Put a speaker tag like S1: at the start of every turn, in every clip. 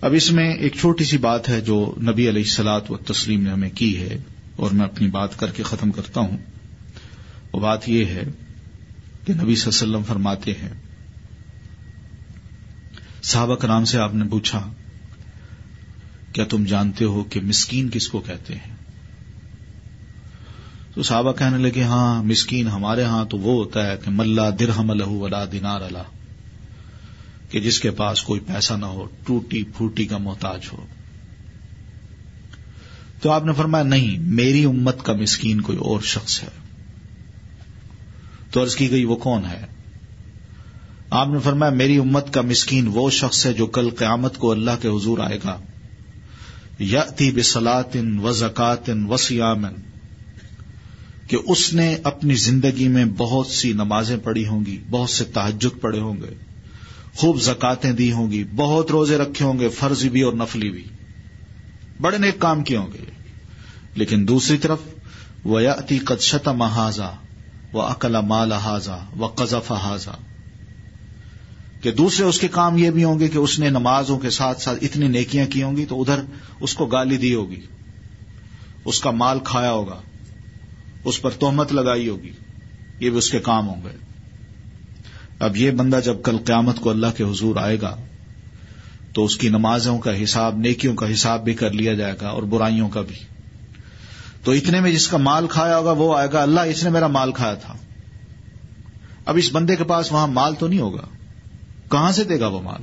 S1: اب اس میں ایک چھوٹی سی بات ہے جو نبی علیہ السلاط و تسلیم نے ہمیں کی ہے اور میں اپنی بات کر کے ختم کرتا ہوں۔ وہ بات یہ ہے کہ نبی صلی اللہ علیہ وسلم فرماتے ہیں، صحابہ کرام سے آپ نے پوچھا، کیا تم جانتے ہو کہ مسکین کس کو کہتے ہیں؟ تو صحابہ کہنے لگے ہاں مسکین ہمارے ہاں تو وہ ہوتا ہے کہ ملا درہم الہ ولا دینار اللہ کہ جس کے پاس کوئی پیسہ نہ ہو، ٹوٹی پھوٹی کا محتاج ہو۔ تو آپ نے فرمایا، نہیں، میری امت کا مسکین کوئی اور شخص ہے۔ تو عرض کی گئی، وہ کون ہے؟ آپ نے فرمایا، میری امت کا مسکین وہ شخص ہے جو کل قیامت کو اللہ کے حضور آئے گا۔ یا بسلاطن و زکاتن و سیامن کہ اس نے اپنی زندگی میں بہت سی نمازیں پڑھی ہوں گی، بہت سے تحجد پڑے ہوں گے۔ خوب زکاتیں دی ہوں گی، بہت روزے رکھے ہوں گے فرضی بھی اور نفلی بھی۔ بڑے نیک کام کیے ہوں گے۔ لیکن دوسری طرف وہ یاتی قدشت محاذہ و عقل مال حاضہ و قزف حاضہ کہ دوسرے اس کے کام یہ بھی ہوں گے کہ اس نے نمازوں کے ساتھ ساتھ اتنی نیکیاں کی ہوں گی تو ادھر اس کو گالی دی ہوگی۔ اس کا مال کھایا ہوگا۔ اس پر تہمت لگائی ہوگی۔ یہ بھی اس کے کام ہوں گے۔ اب یہ بندہ جب کل قیامت کو اللہ کے حضور آئے گا، تو اس کی نمازوں کا حساب، نیکیوں کا حساب بھی کر لیا جائے گا اور برائیوں کا بھی۔ تو اتنے میں جس کا مال کھایا ہوگا، وہ آئے گا۔ اللہ اس نے میرا مال کھایا تھا۔ اب اس بندے کے پاس وہاں مال تو نہیں ہوگا۔ کہاں سے دے گا وہ مال؟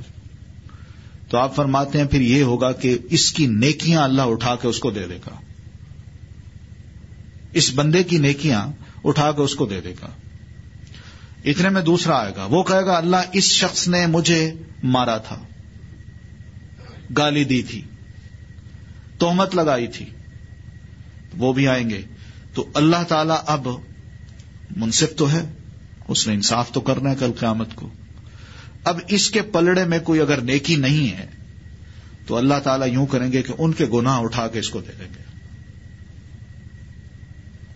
S1: تو آپ فرماتے ہیں، پھر یہ ہوگا کہ اس کی نیکیاں اللہ اٹھا کے اس کو دے دے گا۔ اس بندے کی نیکیاں اٹھا کے اس کو دے دے گا۔ اتنے میں دوسرا آئے گا۔ وہ کہے گا، اللہ اس شخص نے مجھے مارا تھا۔ گالی دی تھی۔ تومت لگائی تھی۔ وہ بھی آئیں گے۔ تو اللہ تعالی اب منصف تو ہے۔ اس نے انصاف تو کرنا ہے کل قیامت کو۔ اب اس کے پلڑے میں کوئی اگر نیکی نہیں ہے، تو اللہ تعالیٰ یوں کریں گے کہ ان کے گناہ اٹھا کے اس کو دے دیں گے۔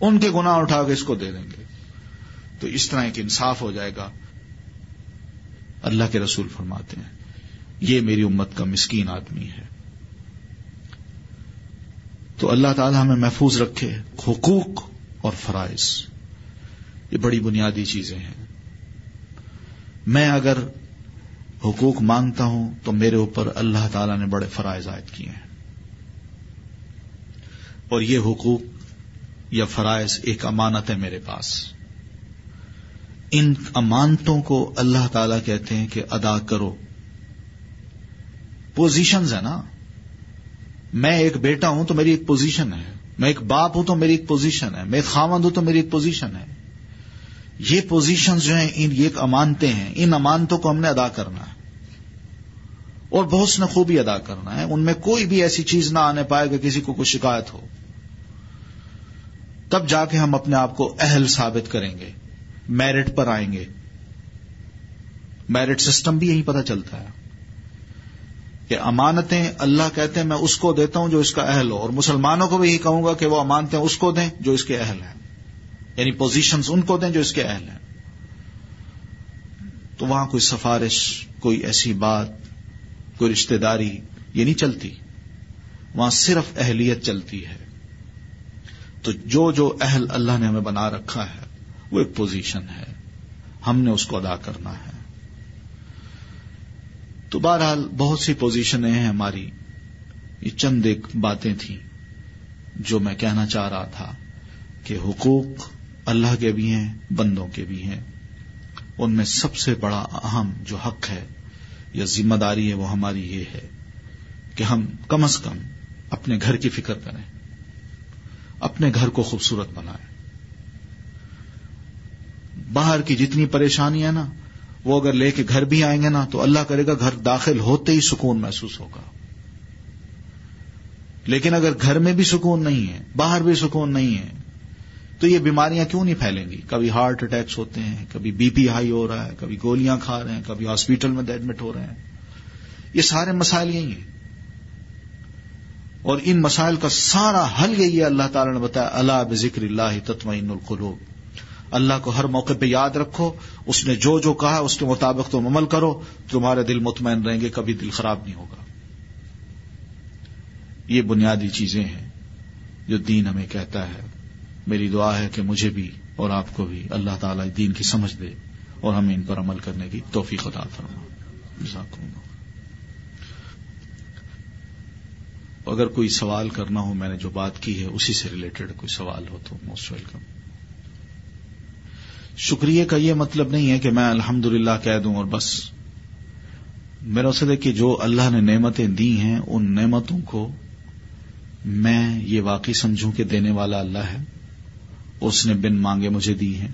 S1: ان کے گناہ اٹھا کے اس کو دے دیں گے۔ تو اس طرح ایک انصاف ہو جائے گا۔ اللہ کے رسول فرماتے ہیں، یہ میری امت کا مسکین آدمی ہے۔ تو اللہ تعالی ہمیں محفوظ رکھے، حقوق اور فرائض۔ یہ بڑی بنیادی چیزیں ہیں۔ میں اگر حقوق مانگتا ہوں تو میرے اوپر اللہ تعالی نے بڑے فرائض عائد کیے ہیں۔ اور یہ حقوق یا فرائض ایک امانت ہے میرے پاس۔ ان امانتوں کو اللہ تعالی کہتے ہیں کہ ادا کرو۔ پوزیشنز ہے نا۔ میں ایک بیٹا ہوں تو میری ایک پوزیشن ہے۔ میں ایک باپ ہوں تو میری ایک پوزیشن ہے۔ میں ایک خامند ہوں تو میری ایک پوزیشن ہے۔ یہ پوزیشن جو ہیں، ان یہ ایک امانتے ہیں۔ ان امانتوں کو ہم نے ادا کرنا ہے۔ اور بہت سے خوبی ادا کرنا ہے۔ ان میں کوئی بھی ایسی چیز نہ آنے پائے کہ کسی کو کوئی شکایت ہو۔ تب جا کے ہم اپنے آپ کو اہل ثابت کریں گے۔ میرٹ پر آئیں گے۔ میرٹ سسٹم بھی یہی پتہ چلتا ہے کہ امانتیں اللہ کہتے ہیں، میں اس کو دیتا ہوں جو اس کا اہل ہو، اور مسلمانوں کو بھی یہی کہوں گا کہ وہ امانتیں اس کو دیں جو اس کے اہل ہیں۔ یعنی پوزیشنز ان کو دیں جو اس کے اہل ہیں۔ تو وہاں کوئی سفارش، کوئی ایسی بات، کوئی رشتہ داری یہ نہیں چلتی۔ وہاں صرف اہلیت چلتی ہے۔ تو جو جو اہل اللہ نے ہمیں بنا رکھا ہے وہ ایک پوزیشن ہے۔ ہم نے اس کو ادا کرنا ہے۔ تو بہرحال بہت سی پوزیشنیں ہیں ہماری۔ یہ چند ایک باتیں تھیں جو میں کہنا چاہ رہا تھا کہ حقوق اللہ کے بھی ہیں، بندوں کے بھی ہیں۔ ان میں سب سے بڑا اہم جو حق ہے یا ذمہ داری ہے وہ ہماری یہ ہے کہ ہم کم از کم اپنے گھر کی فکر کریں، اپنے گھر کو خوبصورت بنائیں۔ باہر کی جتنی پریشانی ہے نا، وہ اگر لے کے گھر بھی آئیں گے نا، تو اللہ کرے گا گھر داخل ہوتے ہی سکون محسوس ہوگا۔ لیکن اگر گھر میں بھی سکون نہیں ہے، باہر بھی سکون نہیں ہے، تو یہ بیماریاں کیوں نہیں پھیلیں گی؟ کبھی ہارٹ اٹیکس ہوتے ہیں، کبھی بی پی ہائی ہو رہا ہے، کبھی گولیاں کھا رہے ہیں، کبھی ہاسپٹل میں ایڈمٹ ہو رہے ہیں۔ یہ سارے مسائل یہی ہیں۔ اور ان مسائل کا سارا حل یہی ہے، اللہ تعالی نے بتایا اللہ بذکر اللہ تطمئن القلوب۔ اللہ کو ہر موقع پہ یاد رکھو، اس نے جو جو کہا، اس کے مطابق تم عمل کرو، تمہارے دل مطمئن رہیں گے، کبھی دل خراب نہیں ہوگا۔ یہ بنیادی چیزیں ہیں جو دین ہمیں کہتا ہے۔ میری دعا ہے کہ مجھے بھی اور آپ کو بھی اللہ تعالی دین کی سمجھ دے اور ہمیں ان پر عمل کرنے کی توفیق عطا فرما۔ اگر کوئی سوال کرنا ہو، میں نے جو بات کی ہے، اسی سے ریلیٹڈ کوئی سوال ہو تو موسٹ ویلکم شکریہ کا یہ مطلب نہیں ہے کہ میں الحمد للہ کہہ دوں اور بس۔ میرا اسد ہے کہ جو اللہ نے نعمتیں دی ہیں، ان نعمتوں کو میں یہ واقعی سمجھوں کہ دینے والا اللہ ہے۔ اس نے بن مانگے مجھے دی ہیں۔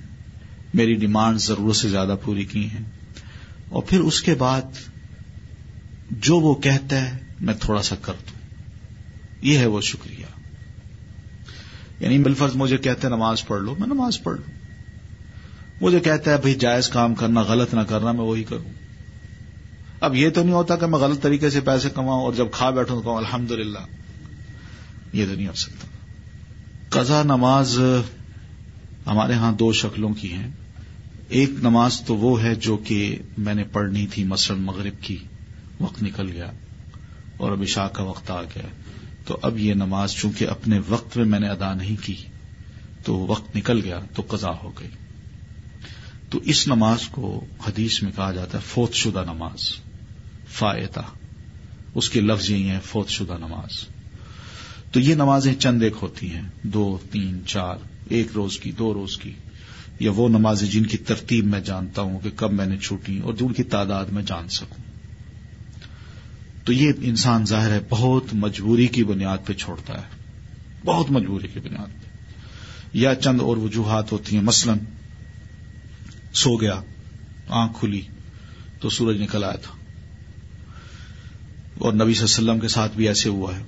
S1: میری ڈیمانڈ ضرورت سے زیادہ پوری کی ہیں۔ اور پھر اس کے بعد جو وہ کہتا ہے، میں تھوڑا سا کر دوں۔ یہ ہے وہ شکریہ۔ یعنی بالفرض مجھے کہتے ہیں نماز پڑھ لو، میں نماز پڑھ لوں۔ مجھے کہتا ہے بھائی جائز کام کرنا، غلط نہ کرنا، میں وہی کروں۔ اب یہ تو نہیں ہوتا کہ میں غلط طریقے سے پیسے کماؤں اور جب کھا بیٹھوں تو کہوں الحمد للہ یہ تو نہیں ہو سکتا۔ قزا نماز ہمارے ہاں دو شکلوں کی ہیں۔ ایک نماز تو وہ ہے جو کہ میں نے پڑھنی تھی، مثلا مغرب کی وقت نکل گیا اور اب عشاء کا وقت آ گیا۔ تو اب یہ نماز چونکہ اپنے وقت میں میں نے ادا نہیں کی تو وقت نکل گیا تو قضا ہو گئی۔ تو اس نماز کو حدیث میں کہا جاتا ہے فوت شدہ نماز، فائدہ۔ اس کے لفظ یہی ہیں، فوت شدہ نماز۔ تو یہ نمازیں چند ایک ہوتی ہیں، دو، تین، چار، ایک روز کی، دو روز کی۔ یا وہ نمازیں جن کی ترتیب میں جانتا ہوں کہ کب میں نے چھوٹی اور ان کی تعداد میں جان سکوں۔ تو یہ انسان ظاہر ہے بہت مجبوری کی بنیاد پہ چھوڑتا ہے۔ بہت مجبوری کی بنیاد پہ۔ یا چند اور وجوہات ہوتی ہیں، مثلا سو گیا، آنکھ کھلی تو سورج نکل آیا تھا۔ اور نبی صلی اللہ علیہ وسلم کے ساتھ بھی ایسے ہوا ہے۔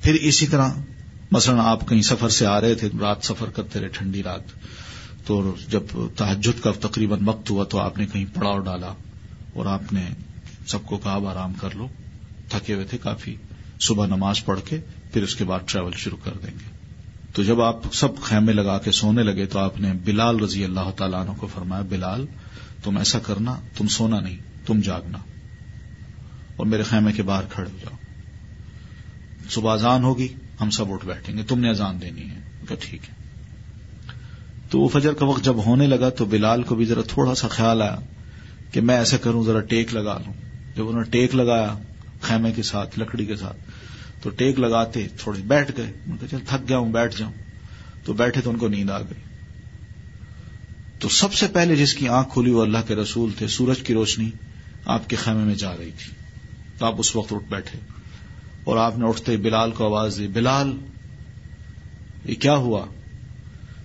S1: پھر اسی طرح مثلا آپ کہیں سفر سے آ رہے تھے، رات سفر کرتے رہے، ٹھنڈی رات۔ تو جب تحجد کا تقریباً وقت ہوا تو آپ نے کہیں پڑاؤ ڈالا اور آپ نے سب کو کہا آرام کر لو۔ تھکے ہوئے تھے کافی۔ صبح نماز پڑھ کے پھر اس کے بعد ٹریول شروع کر دیں گے۔ تو جب آپ سب خیمے لگا کے سونے لگے تو آپ نے بلال رضی اللہ تعالیٰ عنہ کو فرمایا، بلال، تم ایسا کرنا، تم سونا نہیں، تم جاگنا۔ اور میرے خیمے کے باہر کھڑے ہو جاؤ۔ صبح اذان ہوگی، ہم سب اٹھ بیٹھیں گے، تم نے اذان دینی ہے۔ کہ ٹھیک ہے۔ تو وہ فجر کا وقت جب ہونے لگا تو بلال کو بھی ذرا تھوڑا سا خیال آیا کہ میں ایسا کروں، ذرا ٹیک لگا لوں۔ جب انہوں نے ٹیک لگایا خیمے کے ساتھ، لکڑی کے ساتھ تو ٹیک لگاتے تھوڑے بیٹھ گئے۔ ان کو چل تھک گیا ہوں، بیٹھ جاؤں۔ تو بیٹھے تو ان کو نیند آ گئی۔ تو سب سے پہلے جس کی آنکھ کھلی، وہ اللہ کے رسول تھے، سورج کی روشنی آپ کے خیمے میں جا رہی تھی۔ تو آپ اس وقت اٹھ بیٹھے۔ اور آپ نے اٹھتے بلال کو آواز دی، بلال، یہ کیا ہوا؟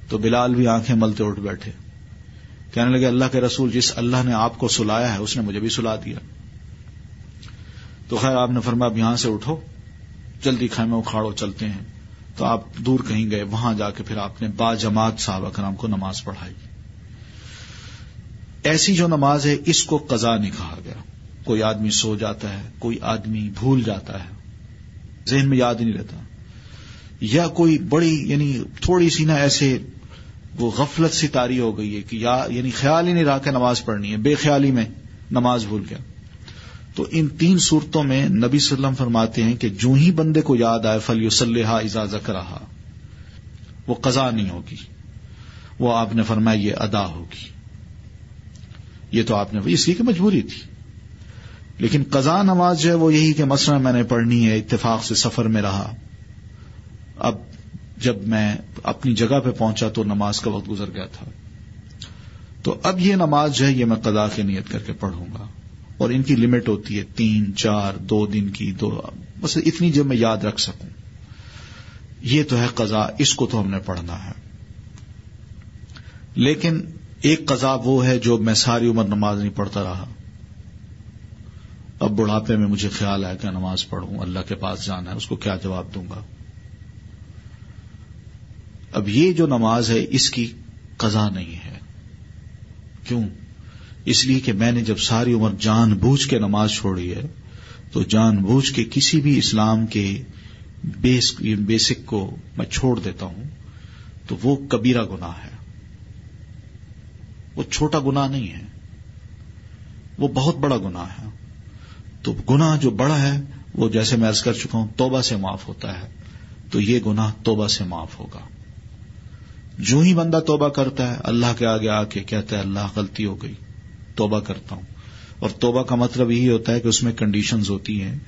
S1: تو بلال بھی آنکھیں ملتے اٹھ بیٹھے۔ کہنے لگے، اللہ کے رسول، جس اللہ نے آپ کو سلایا ہے، اس نے مجھے بھی سلا دیا۔ تو خیر، آپ نے فرمایا، اب یہاں سے اٹھو۔ جلدی خیمے اکھاڑو چلتے ہیں تو آپ دور کہیں گئے، وہاں جا کے پھر آپ نے با جماعت صاحب اکرام کو نماز پڑھائی۔ ایسی جو نماز ہے، اس کو قضا نہیں کہا گیا۔ کوئی آدمی سو جاتا ہے، کوئی آدمی بھول جاتا ہے۔ ذہن میں یاد نہیں رہتا۔ یا کوئی بڑی یعنی تھوڑی سی نا ایسے وہ غفلت سی تاری ہو گئی ہے کہ یا یعنی خیال ہی نہیں رہا کہ نماز پڑھنی ہے۔ بے خیالی میں نماز بھول گیا۔ تو ان تین صورتوں میں نبی صلی اللہ علیہ وسلم فرماتے ہیں کہ جو ہی بندے کو یاد آئے فل یوسلحا اجازت رہا وہ قضا نہیں ہوگی، وہ آپ نے فرمایا یہ ادا ہوگی۔ یہ تو آپ نے، اس کی مجبوری تھی۔ لیکن قضا نماز جو ہے وہ یہی کہ مسئلہ میں نے پڑھنی ہے، اتفاق سے سفر میں رہا۔ اب جب میں اپنی جگہ پہ پہنچا تو نماز کا وقت گزر گیا تھا۔ تو اب یہ نماز جو ہے یہ میں قضا کی نیت کر کے پڑھوں گا۔ اور ان کی لمٹ ہوتی ہے تین، چار، دو دن کی، دو، بس اتنی جو میں یاد رکھ سکوں۔ یہ تو ہے قضا اس کو تو ہم نے پڑھنا ہے۔ لیکن ایک قضا وہ ہے جو میں ساری عمر نماز نہیں پڑھتا رہا۔ اب بڑھاپے میں مجھے خیال ہے کہ نماز پڑھوں، اللہ کے پاس جانا ہے، اس کو کیا جواب دوں گا؟ اب یہ جو نماز ہے، اس کی قضا نہیں ہے۔ کیوں؟ اس لیے کہ میں نے جب ساری عمر جان بوجھ کے نماز چھوڑی ہے، تو جان بوجھ کے کسی بھی اسلام کے بیسک کو میں چھوڑ دیتا ہوں، تو وہ کبیرہ گنا ہے۔ وہ چھوٹا گنا نہیں ہے۔ وہ بہت بڑا گنا ہے۔ تو گنا جو بڑا ہے، وہ جیسے میں عرض کر چکا ہوں، توبہ سے معاف ہوتا ہے۔ تو یہ گناہ توبہ سے معاف ہوگا۔ جو ہی بندہ توبہ کرتا ہے، اللہ کے آگے آ کے کہتا ہے، اللہ غلطی ہو گئی۔ توبہ کرتا ہوں۔ اور توبہ کا مطلب یہی ہوتا ہے کہ اس میں کنڈیشنز ہوتی ہیں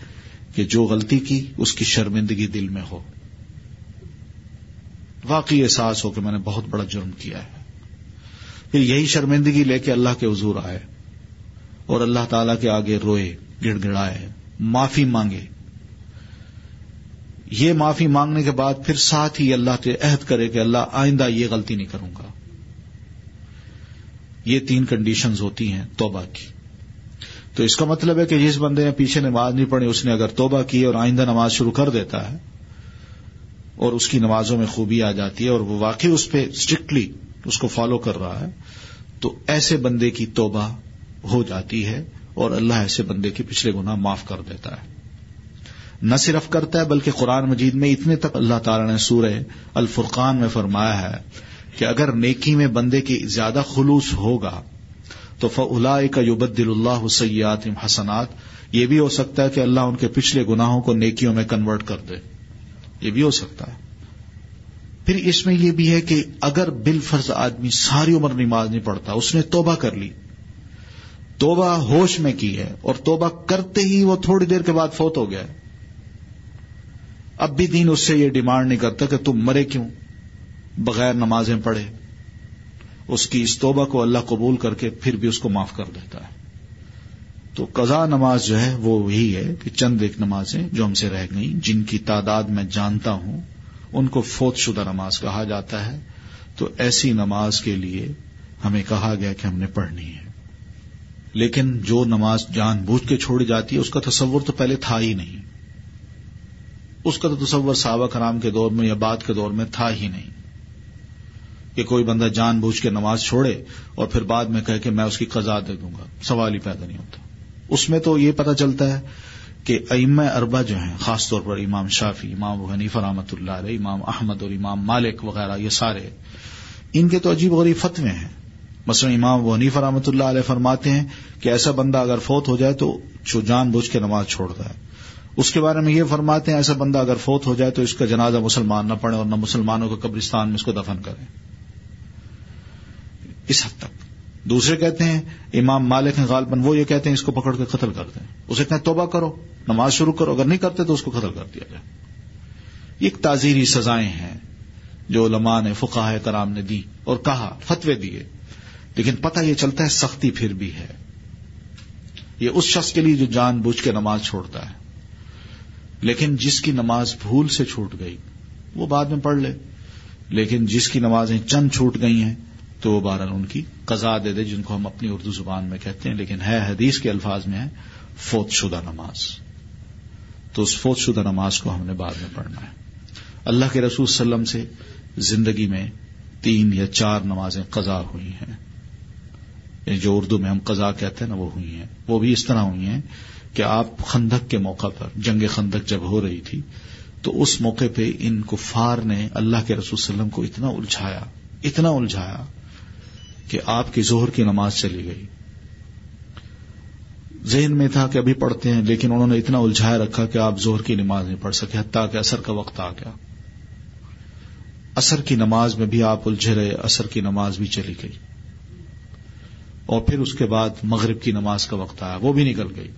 S1: کہ جو غلطی کی اس کی شرمندگی دل میں ہو۔ واقعی احساس ہو کہ میں نے بہت بڑا جرم کیا ہے۔ پھر یہی شرمندگی لے کے اللہ کے حضور آئے۔ اور اللہ تعالی کے آگے روئے، گڑ گڑائے، معافی مانگے۔ یہ معافی مانگنے کے بعد پھر ساتھ ہی اللہ سے عہد کرے کہ اللہ آئندہ یہ غلطی نہیں کروں گا۔ یہ تین کنڈیشنز ہوتی ہیں توبہ کی۔ تو اس کا مطلب ہے کہ جس بندے نے پیچھے نماز نہیں پڑھی، اس نے اگر توبہ کی اور آئندہ نماز شروع کر دیتا ہے اور اس کی نمازوں میں خوبی آ جاتی ہے اور وہ واقعی اس پہ اسٹرکٹلی اس کو فالو کر رہا ہے، تو ایسے بندے کی توبہ ہو جاتی ہے اور اللہ ایسے بندے کے پچھلے گناہ معاف کر دیتا ہے۔ نہ صرف کرتا ہے، بلکہ قرآن مجید میں اتنے تک اللہ تعالی نے سورہ الفرقان میں فرمایا ہے کہ اگر نیکی میں بندے کی زیادہ خلوص ہوگا، تو فلا کا یوبدل اللہ سیات حسنات، یہ بھی ہو سکتا ہے کہ اللہ ان کے پچھلے گناہوں کو نیکیوں میں کنورٹ کر دے۔ یہ بھی ہو سکتا ہے۔ پھر اس میں یہ بھی ہے کہ اگر بال فرض آدمی ساری عمر نماز نہیں پڑتا اس نے توبہ کر لی۔ توبہ ہوش میں کی ہے اور توبہ کرتے ہی وہ تھوڑی دیر کے بعد فوت ہو گیا۔ اب بھی دین اس سے یہ ڈیمانڈ نہیں کرتا کہ تم مرے کیوں؟ بغیر نمازیں پڑھے، اس کی اس توبہ کو اللہ قبول کر کے پھر بھی اس کو معاف کر دیتا ہے۔ تو قضا نماز جو ہے وہ وہی ہے کہ چند ایک نمازیں جو ہم سے رہ گئیں، جن کی تعداد میں جانتا ہوں، ان کو فوت شدہ نماز کہا جاتا ہے۔ تو ایسی نماز کے لیے ہمیں کہا گیا کہ ہم نے پڑھنی ہے۔ لیکن جو نماز جان بوجھ کے چھوڑی جاتی ہے، اس کا تصور تو پہلے تھا ہی نہیں۔ اس کا تو تصور صحابہ کرام کے دور میں یا بعد کے دور میں تھا ہی نہیں۔ کہ کوئی بندہ جان بوجھ کے نماز چھوڑے اور پھر بعد میں کہے کہ میں اس کی قزا دے دوں گا سوال ہی پیدا نہیں ہوتا۔ اس میں تو یہ پتا چلتا ہے کہ ام اربا جو ہیں، خاص طور پر امام شافی امام حنیف رحمۃ اللہ علیہ، امام احمد اور امام مالک وغیرہ، یہ سارے، ان کے تو عجیب غریب فتوے ہیں۔ مثلا امام حنیف رحمۃ اللہ علیہ فرماتے ہیں کہ ایسا بندہ اگر فوت ہو جائے تو جو جان بوجھ کے نماز چھوڑتا ہے اس کے بارے میں یہ فرماتے ہیں، ایسا بندہ اگر فوت ہو جائے تو اس کا جنازہ مسلمان نہ پڑے اور نہ مسلمانوں کے قبرستان میں اس کو دفن کریں۔ اس حد تک۔ دوسرے کہتے ہیں، امام مالک ہیں غالباً، وہ یہ کہتے ہیں اس کو پکڑ کے قتل کر دیں۔ اسے کہیں توبہ کرو، نماز شروع کرو، اگر نہیں کرتے تو اس کو قتل کر دیا جائے۔ یہ ایک تعزیری سزائیں ہیں جو علماء نے فقاہ کرام نے دی اور کہا، فتوے دیے۔ لیکن پتہ یہ چلتا ہے، سختی پھر بھی ہے۔ یہ اس شخص کے لیے جو جان بوجھ کے نماز چھوڑتا ہے۔ لیکن جس کی نماز بھول سے چھوٹ گئی، وہ بعد میں پڑھ لے۔ لیکن جس کی نمازیں چند چھوٹ گئی ہیں تو وہ بہرحال ان کی قزا دے دے جن کو ہم اپنی اردو زبان میں کہتے ہیں، لیکن ہے، حدیث کے الفاظ میں ہے، فوت شدہ نماز۔ تو اس فوت شدہ نماز کو ہم نے بعد میں پڑھنا ہے۔ اللہ کے رسول وسلم سے زندگی میں تین یا چار نمازیں قزا ہوئی ہیں۔ یعنی جو اردو میں ہم قزا کہتے ہیں نا، وہ ہوئی ہیں۔ وہ بھی اس طرح ہوئی ہیں کہ آپ خندق کے موقع پر، جنگ خندق جب ہو رہی تھی، تو اس موقع پہ ان کفار نے اللہ کے رسول وسلم کو اتنا الجھایا اتنا الجھایا کہ آپ کی زہر کی نماز چلی گئی۔ ذہن میں تھا کہ ابھی پڑھتے ہیں، لیکن انہوں نے اتنا الجھائے رکھا کہ آپ زہر کی نماز نہیں پڑھ سکے، حتیٰ کہ اثر کا وقت آ گیا۔ اثر کی نماز میں بھی آپ الجھے رہے اثر کی نماز بھی چلی گئی۔ اور پھر اس کے بعد مغرب کی نماز کا وقت آیا، وہ بھی نکل گئی۔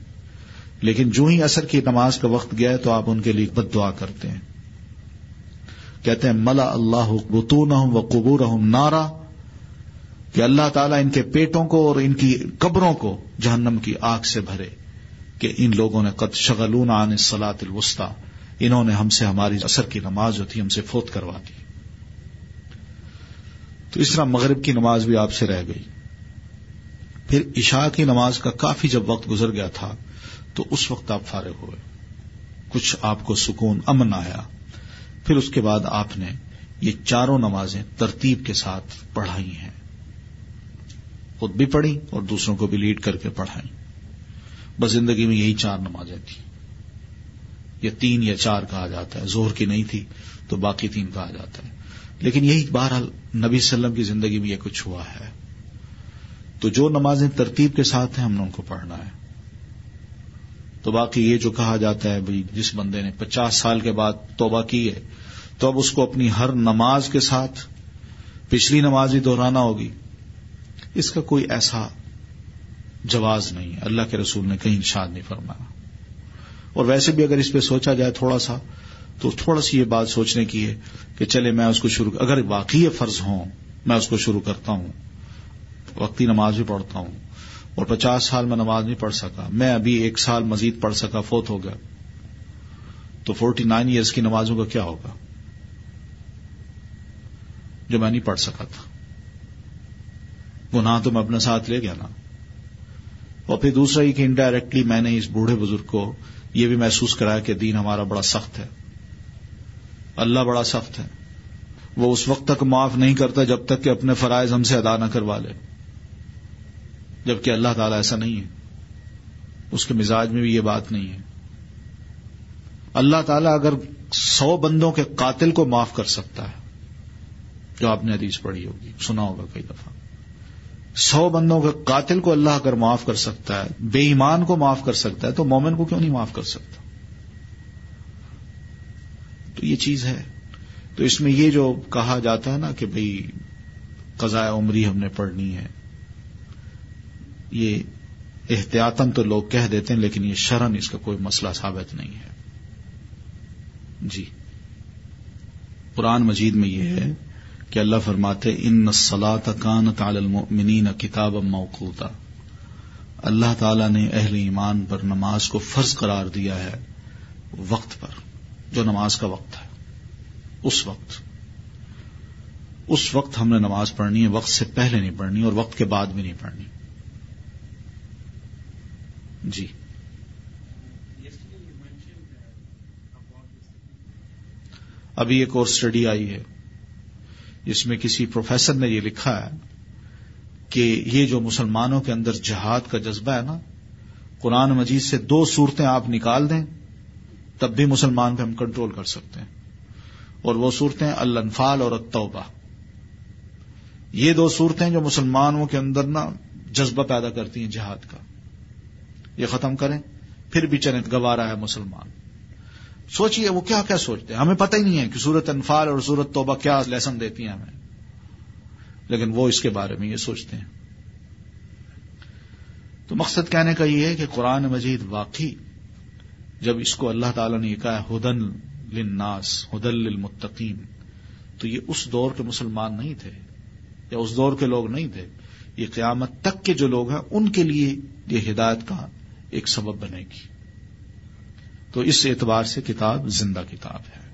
S1: لیکن جو ہی اثر کی نماز کا وقت گیا تو آپ ان کے لیے بد دعا کرتے ہیں۔ کہتے ہیں، ملا اللہ بتون و قبور نارا کہ اللہ تعالیٰ ان کے پیٹوں کو اور ان کی قبروں کو جہنم کی آگ سے بھرے کہ ان لوگوں نے قد شغلون عن سلاط الوسطی، انہوں نے ہم سے ہماری اثر کی نماز جو تھی ہم سے فوت کروا دی۔ تو اس طرح مغرب کی نماز بھی آپ سے رہ گئی۔ پھر عشاء کی نماز کا کافی جب وقت گزر گیا تھا، تو اس وقت آپ فارغ ہوئے۔ کچھ آپ کو سکون، امن آیا۔ پھر اس کے بعد آپ نے یہ چاروں نمازیں ترتیب کے ساتھ پڑھائی ہیں۔ خود بھی پڑھی اور دوسروں کو بھی لیڈ کر کے پڑھائی۔ بس زندگی میں یہی چار نمازیں تھیں۔ یا تین یا چار کہا جاتا ہے۔ زہر کی نہیں تھی تو باقی تین کہا جاتا ہے۔ لیکن یہی بہرحال نبی وسلم کی زندگی میں یہ کچھ ہوا ہے۔ تو جو نمازیں ترتیب کے ساتھ ہیں، ہم نے ان کو پڑھنا ہے۔ تو باقی یہ جو کہا جاتا ہے، بھائی، جس بندے نے پچاس سال کے بعد توبہ کی ہے، تو اب اس کو اپنی ہر نماز کے ساتھ، پچھلی نماز ہی دہرانا ہوگی۔ اس کا کوئی ایسا جواز نہیں اللہ کے رسول نے کہیں ارشاد نہیں فرمایا۔ اور ویسے بھی اگر اس پہ سوچا جائے تھوڑا سا، تو تھوڑا سی یہ بات سوچنے کی ہے کہ چلے میں اس کو شروع، اگر واقعی فرض ہوں، میں اس کو شروع کرتا ہوں، وقتی نماز بھی پڑھتا ہوں، اور پچاس سال میں نماز نہیں پڑھ سکا، میں ابھی ایک سال مزید پڑھ سکا، فوت ہو گیا، تو فورٹی نائن ایئرس کی نمازوں کا کیا ہوگا؟ جو میں نہیں پڑھ سکا تھا۔ گناہ تو میں اپنے ساتھ لے گیا نا۔ اور پھر دوسرا یہ کہ انڈائریکٹلی میں نے اس بوڑھے بزرگ کو یہ بھی محسوس کرایا کہ دین ہمارا بڑا سخت ہے۔ اللہ بڑا سخت ہے۔ وہ اس وقت تک معاف نہیں کرتا جب تک کہ اپنے فرائض ہم سے ادا نہ کروا لے۔ جبکہ اللہ تعالیٰ ایسا نہیں ہے۔ اس کے مزاج میں بھی یہ بات نہیں ہے۔ اللہ تعالیٰ اگر سو بندوں کے قاتل کو معاف کر سکتا ہے، جو آپ نے حدیث پڑھی ہوگی، سنا ہوگا کئی دفعہ۔ سو بندوں کے قاتل کو اللہ اگر معاف کر سکتا ہے، بے ایمان کو معاف کر سکتا ہے، تو مومن کو کیوں نہیں معاف کر سکتا؟ تو یہ چیز ہے۔ تو اس میں یہ جو کہا جاتا ہے نا کہ بھئی قضاء عمری ہم نے پڑھنی ہے، یہ احتیاطن تو لوگ کہہ دیتے ہیں، لیکن یہ شرن اس کا کوئی مسئلہ ثابت نہیں ہے۔ جی۔ قرآن مجید میں یہ ہے۔ کہ اللہ فرماتے ان سلاط کان تال المؤمنین کتاب موقوتا. اللہ تعالی نے اہل ایمان پر نماز کو فرض قرار دیا ہے وقت پر، جو نماز کا وقت ہے، اس وقت۔ اس وقت ہم نے نماز پڑھنی ہے، وقت سے پہلے نہیں پڑھنی اور وقت کے بعد بھی نہیں پڑھنی۔ جی۔ ابھی ایک اور اسٹڈی آئی ہے۔ جس میں کسی پروفیسر نے یہ لکھا ہے کہ یہ جو مسلمانوں کے اندر جہاد کا جذبہ ہے نا، قرآن مجید سے دو صورتیں آپ نکال دیں، تب بھی مسلمان پہ ہم کنٹرول کر سکتے ہیں۔ اور وہ صورتیں الانفال اور التوبہ۔ یہ دو صورتیں جو مسلمانوں کے اندر نا جذبہ پیدا کرتی ہیں جہاد کا۔ یہ ختم کریں، پھر بھی چنت گوارا ہے مسلمان۔ سوچیے وہ کیا کیا سوچتے ہیں؟ ہمیں پتہ ہی نہیں ہے کہ سورت انفال اور سورت توبہ کیا لیسن دیتی ہیں ہمیں۔ لیکن وہ اس کے بارے میں یہ سوچتے ہیں۔ تو مقصد کہنے کا یہ ہے کہ قرآن مجید واقعی جب اس کو اللہ تعالی نے یہ کہا ہدن للناس ہدل للمتقین تو یہ اس دور کے مسلمان نہیں تھے، یا اس دور کے لوگ نہیں تھے۔ یہ قیامت تک کے جو لوگ ہیں، ان کے لیے یہ ہدایت کا ایک سبب بنے گی۔ تو اس اعتبار سے کتاب زندہ کتاب ہے۔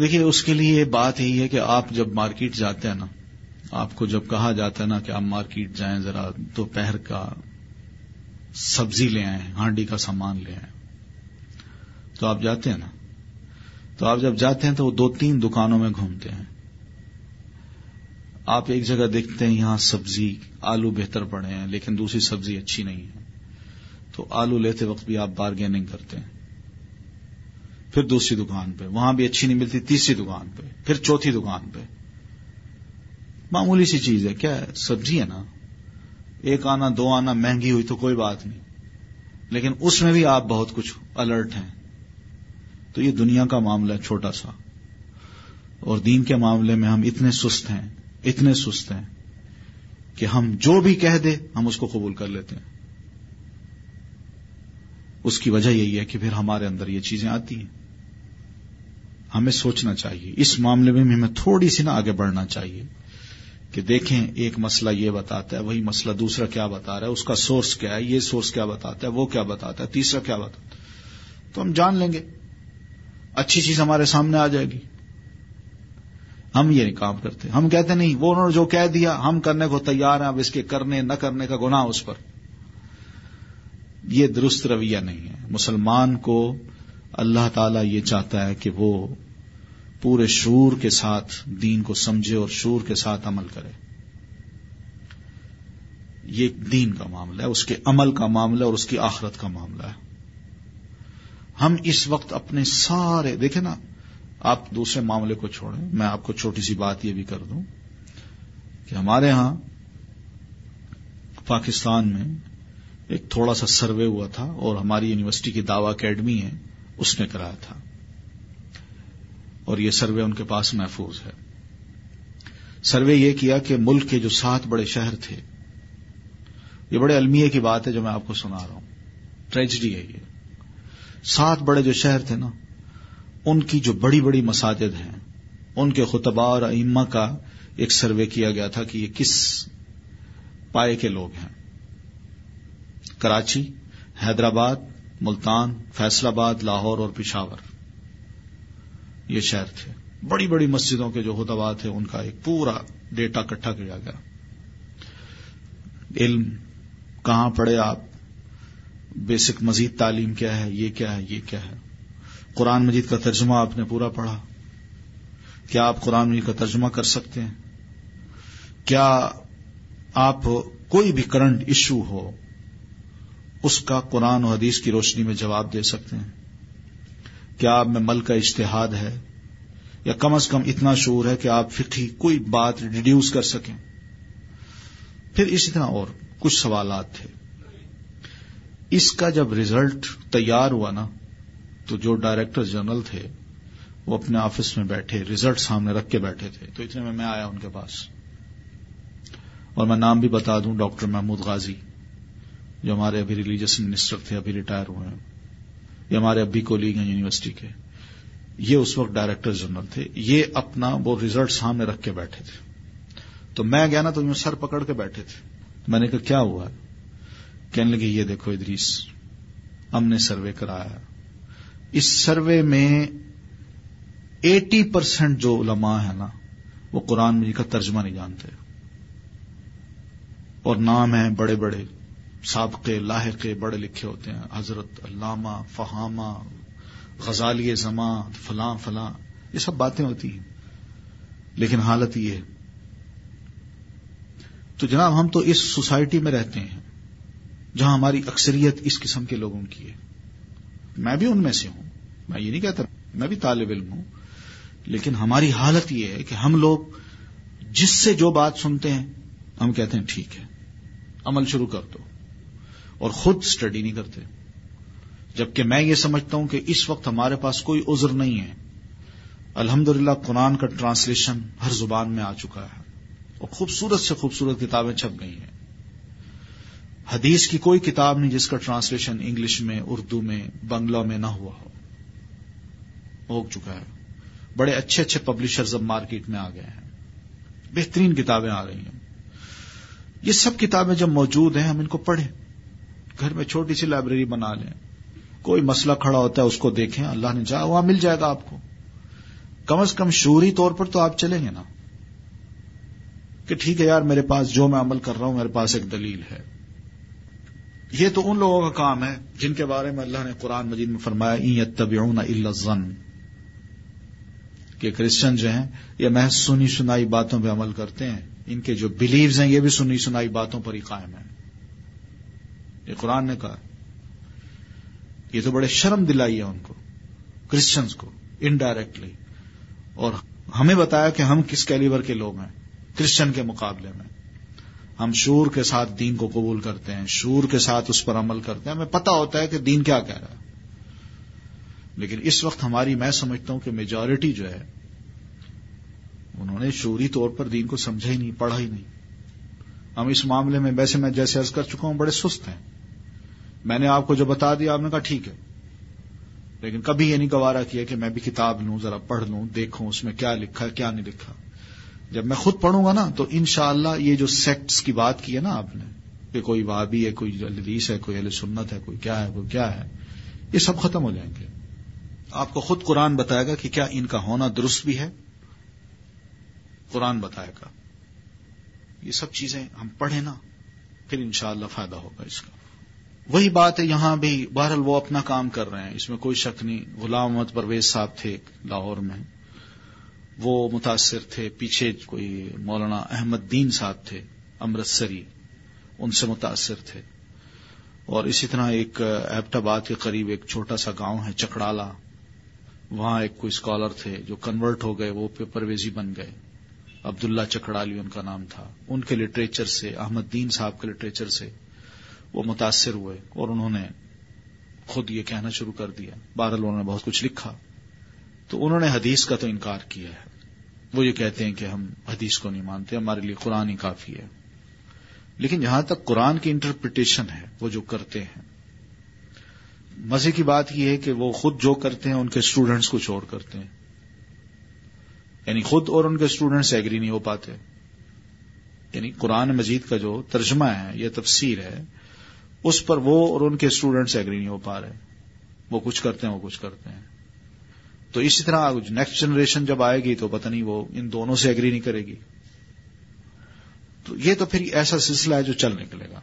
S1: دیکھیے، اس کے لیے بات یہی ہے کہ آپ جب مارکیٹ جاتے ہیں نا، آپ کو جب کہا جاتا ہے نا کہ آپ مارکیٹ جائیں، ذرا دوپہر کا سبزی لے آئیں، ہانڈی کا سامان لے آئیں۔ تو آپ جاتے ہیں نا۔ تو آپ جب جاتے ہیں تو وہ دو تین دکانوں میں گھومتے ہیں۔ آپ ایک جگہ دیکھتے ہیں، یہاں سبزی، آلو بہتر پڑے ہیں، لیکن دوسری سبزی اچھی نہیں ہے۔ تو آلو لیتے وقت بھی آپ بارگیننگ کرتے ہیں۔ پھر دوسری دکان پہ، وہاں بھی اچھی نہیں ملتی، تیسری دکان پہ، پھر چوتھی دکان پہ۔ معمولی سی چیز ہے۔ کیا ہے سبزی ہے نا؟ ایک آنا، دو آنا، مہنگی ہوئی تو کوئی بات نہیں۔ لیکن اس میں بھی آپ بہت کچھ الرٹ ہیں۔ تو یہ دنیا کا معاملہ ہے چھوٹا سا۔ اور دین کے معاملے میں ہم اتنے سست ہیں، اتنے سست ہیں کہ ہم جو بھی کہہ دے، ہم اس کو قبول کر لیتے ہیں۔ اس کی وجہ یہی ہے کہ پھر ہمارے اندر یہ چیزیں آتی ہیں۔ ہمیں سوچنا چاہیے۔ اس معاملے میں ہمیں تھوڑی سی نا آگے بڑھنا چاہیے کہ دیکھیں، ایک مسئلہ یہ بتاتا ہے، وہی مسئلہ دوسرا کیا بتا رہا ہے، اس کا سورس کیا ہے، یہ سورس کیا بتاتا ہے، وہ کیا بتاتا ہے، تیسرا کیا بتاتا ہے۔ تو ہم جان لیں گے۔ اچھی چیز ہمارے سامنے آ جائے گی۔ ہم یہ نہیں کام کرتے۔ ہم کہتے نہیں، وہ انہوں نے جو کہہ دیا، ہم کرنے کو تیار ہیں، اب اس کے کرنے، نہ کرنے کا گناہ اس پر۔ یہ درست رویہ نہیں ہے۔ مسلمان کو اللہ تعالی یہ چاہتا ہے کہ وہ پورے شور کے ساتھ دین کو سمجھے اور شور کے ساتھ عمل کرے۔ یہ دین کا معاملہ ہے، اس کے عمل کا معاملہ اور اس کی آخرت کا معاملہ ہے۔ ہم اس وقت اپنے سارے، دیکھیں نا، آپ دوسرے معاملے کو چھوڑیں۔ میں آپ کو چھوٹی سی بات یہ بھی کر دوں کہ ہمارے ہاں پاکستان میں ایک تھوڑا سا سروے ہوا تھا اور ہماری یونیورسٹی کی دعوی اکیڈمی ہے، اس نے کرایا تھا۔ اور یہ سروے ان کے پاس محفوظ ہے۔ سروے یہ کیا کہ ملک کے جو سات بڑے شہر تھے، یہ بڑے المیے کی بات ہے جو میں آپ کو سنا رہا ہوں۔ ٹریجڈی ہے یہ۔ سات بڑے جو شہر تھے نا، ان کی جو بڑی بڑی مساجد ہیں، ان کے خطبہ اور ائمہ کا ایک سروے کیا گیا تھا کہ یہ کس پائے کے لوگ ہیں۔ کراچی، حیدرآباد، ملتان، فیصل آباد، لاہور اور پشاور۔ یہ شہر تھے۔ بڑی بڑی مسجدوں کے جو خطبہ تھے، ان کا ایک پورا ڈیٹا کٹھا کیا گیا۔ علم، کہاں پڑھے آپ؟ بیسک مزید تعلیم کیا ہے؟ یہ کیا ہے؟ یہ کیا ہے؟ قرآن مجید کا ترجمہ آپ نے پورا پڑھا۔ کیا آپ قرآن مجید کا ترجمہ کر سکتے ہیں؟ کیا آپ کوئی بھی کرنٹ ایشو ہو اس کا قرآن و حدیث کی روشنی میں جواب دے سکتے ہیں۔ کیا آپ میں مل کا اشتہاد ہے؟ یا کم از کم اتنا شعور ہے کہ آپ فقی کوئی بات ریڈیوس کر سکیں۔ پھر اسی طرح اور کچھ سوالات تھے۔ اس کا جب ریزلٹ تیار ہوا نا، تو جو ڈائریکٹر جنرل تھے، وہ اپنے آفس میں بیٹھے ریزلٹ سامنے رکھ کے بیٹھے تھے۔ تو اتنے میں میں آیا ان کے پاس۔ اور میں نام بھی بتا دوں، ڈاکٹر محمود غازی۔ جو ہمارے ابھی ریلیجس منسٹر تھے، ابھی ریٹائر ہوئے ہیں یہ ہمارے ابھی کولیگ ہیں یونیورسٹی کے۔ یہ اس وقت ڈائریکٹر جنرل تھے۔ یہ اپنا وہ ریزلٹ سامنے رکھ کے بیٹھے تھے۔ تو میں گیا نا تو میں سر پکڑ کے بیٹھے تھے۔ میں نے کہا، کیا ہوا؟ کہنے لگے، یہ دیکھو ادریس، ہم نے سروے کرایا۔ اس سروے میں ایٹی پرسینٹ جو علماء ہیں نا، وہ قرآن مجید کا ترجمہ نہیں جانتے۔ اور نام ہیں بڑے بڑے۔ سابقے لاحقے بڑے لکھے ہوتے ہیں، حضرت علامہ، فہامہ، غزالی زماں فلاں فلاں، یہ سب باتیں ہوتی ہیں۔ لیکن حالت یہ ہے۔ تو جناب ہم تو اس سوسائٹی میں رہتے ہیں جہاں ہماری اکثریت اس قسم کے لوگوں کی ہے۔ میں بھی ان میں سے ہوں، میں یہ نہیں کہتا، میں بھی طالب علم ہوں۔ لیکن ہماری حالت یہ ہے کہ ہم لوگ جس سے جو بات سنتے ہیں، ہم کہتے ہیں ٹھیک ہے، عمل شروع کر دو۔ اور خود اسٹڈی نہیں کرتے۔ جبکہ میں یہ سمجھتا ہوں کہ اس وقت ہمارے پاس کوئی عذر نہیں ہے۔ الحمد قرآن کا ٹرانسلیشن ہر زبان میں آ چکا ہے۔ اور خوبصورت سے خوبصورت کتابیں چھپ گئی ہیں۔ حدیث کی کوئی کتاب نہیں جس کا ٹرانسلیشن انگلش میں، اردو میں، بنگلہ میں نہ ہوا ہو۔ ہو چکا ہے۔ بڑے اچھے اچھے پبلشرز اب مارکیٹ میں آ گئے ہیں۔ بہترین کتابیں آ رہی ہیں۔ یہ سب کتابیں جب موجود ہیں، ہم ان کو پڑھیں۔ گھر میں چھوٹی سی لائبریری بنا لیں۔ کوئی مسئلہ کھڑا ہوتا ہے اس کو دیکھیں، اللہ نے چاہا وہاں مل جائے گا آپ کو۔ کم از کم شعوری طور پر تو آپ چلیں گے نا۔ کہ ٹھیک ہے یار، میرے پاس جو میں عمل کر رہا ہوں، میرے پاس ایک دلیل ہے۔ یہ تو ان لوگوں کا کام ہے جن کے بارے میں اللہ نے قرآن مجید میں فرمایا الزن کہ کرسچن جو ہیں، یہ محض سنی سنائی باتوں پہ عمل کرتے ہیں۔ ان کے جو بلیوز ہیں، یہ بھی سنی سنائی باتوں پر ہی قائم ہیں۔ یہ قرآن نے کہا یہ تو بڑے شرم دلائی ہے ان کو کرسچنس کو انڈائریکٹلی اور ہمیں بتایا کہ ہم کس کیلیور کے لوگ ہیں کرسچن کے مقابلے میں۔ ہم شور کے ساتھ دین کو قبول کرتے ہیں شور کے ساتھ اس پر عمل کرتے ہیں۔ ہمیں پتا ہوتا ہے کہ دین کیا کہہ رہا ہے۔ لیکن اس وقت ہماری میں سمجھتا ہوں کہ میجورٹی جو ہے، انہوں نے شوری طور پر دین کو سمجھا ہی نہیں، پڑھا ہی نہیں۔ ہم اس معاملے میں ویسے میں جیسے عرض کر چکا ہوں بڑے سست ہیں۔ میں نے آپ کو جو بتا دیا، آپ نے کہا ٹھیک ہے۔ لیکن کبھی یہ نہیں گوارا کیا کہ میں بھی کتاب لوں، ذرا پڑھ لوں، دیکھوں اس میں کیا لکھا، کیا نہیں لکھا۔ جب میں خود پڑھوں گا نا، تو انشاءاللہ یہ جو سیکٹس کی بات کی ہے نا آپ نے، کہ کوئی وابی ہے، کوئی الدیس ہے، کوئی اہل سنت ہے، کوئی کیا ہے، کوئی کیا ہے، یہ سب ختم ہو جائیں گے۔ آپ کو خود قرآن بتائے گا کہ کیا ان کا ہونا درست بھی ہے؟ قرآن بتائے گا۔ یہ سب چیزیں ہم پڑھیں نا، پھر انشاءاللہ فائدہ ہوگا اس کا۔ وہی بات ہے، یہاں بھی بہرحال وہ اپنا کام کر رہے ہیں۔ اس میں کوئی شک نہیں، غلام محمد پرویز صاحب تھے لاہور میں۔ وہ متاثر تھے، پیچھے کوئی مولانا احمد دین صاحب تھے، امرتسری، ان سے متاثر تھے۔ اور اسی طرح ایک ایبٹ آباد کے قریب ایک چھوٹا سا گاؤں ہے، چکڑالا۔ وہاں ایک کوئی اسکالر تھے جو کنورٹ ہو گئے، وہ پرویزی بن گئے۔ عبداللہ چکڑالی ان کا نام تھا۔ ان کے لٹریچر سے، احمد دین صاحب کے لٹریچر سے وہ متاثر ہوئے اور انہوں نے خود یہ کہنا شروع کر دیا۔ بہرحال انہوں نے بہت کچھ لکھا۔ تو انہوں نے حدیث کا تو انکار کیا ہے۔ وہ یہ کہتے ہیں کہ ہم حدیث کو نہیں مانتے، ہمارے لیے قرآن ہی کافی ہے۔ لیکن جہاں تک قرآن کی انٹرپریٹیشن ہے، وہ جو کرتے ہیں۔ مزے کی بات یہ ہے کہ وہ خود جو کرتے ہیں، ان کے اسٹوڈنٹس کچھ اور کرتے ہیں۔ یعنی خود اور ان کے اسٹوڈنٹس ایگری نہیں ہو پاتے. یعنی قرآن مجید کا جو ترجمہ ہے یا تفسیر ہے، اس پر وہ اور ان کے اسٹوڈنٹس ایگری نہیں ہو پا رہے. وہ کچھ کرتے ہیں، وہ کچھ کرتے ہیں. تو اسی طرح نیکسٹ جنریشن جب آئے گی تو پتہ نہیں وہ ان دونوں سے ایگری نہیں کرے گی. تو یہ تو پھر ایسا سلسلہ ہے جو چل نکلے گا.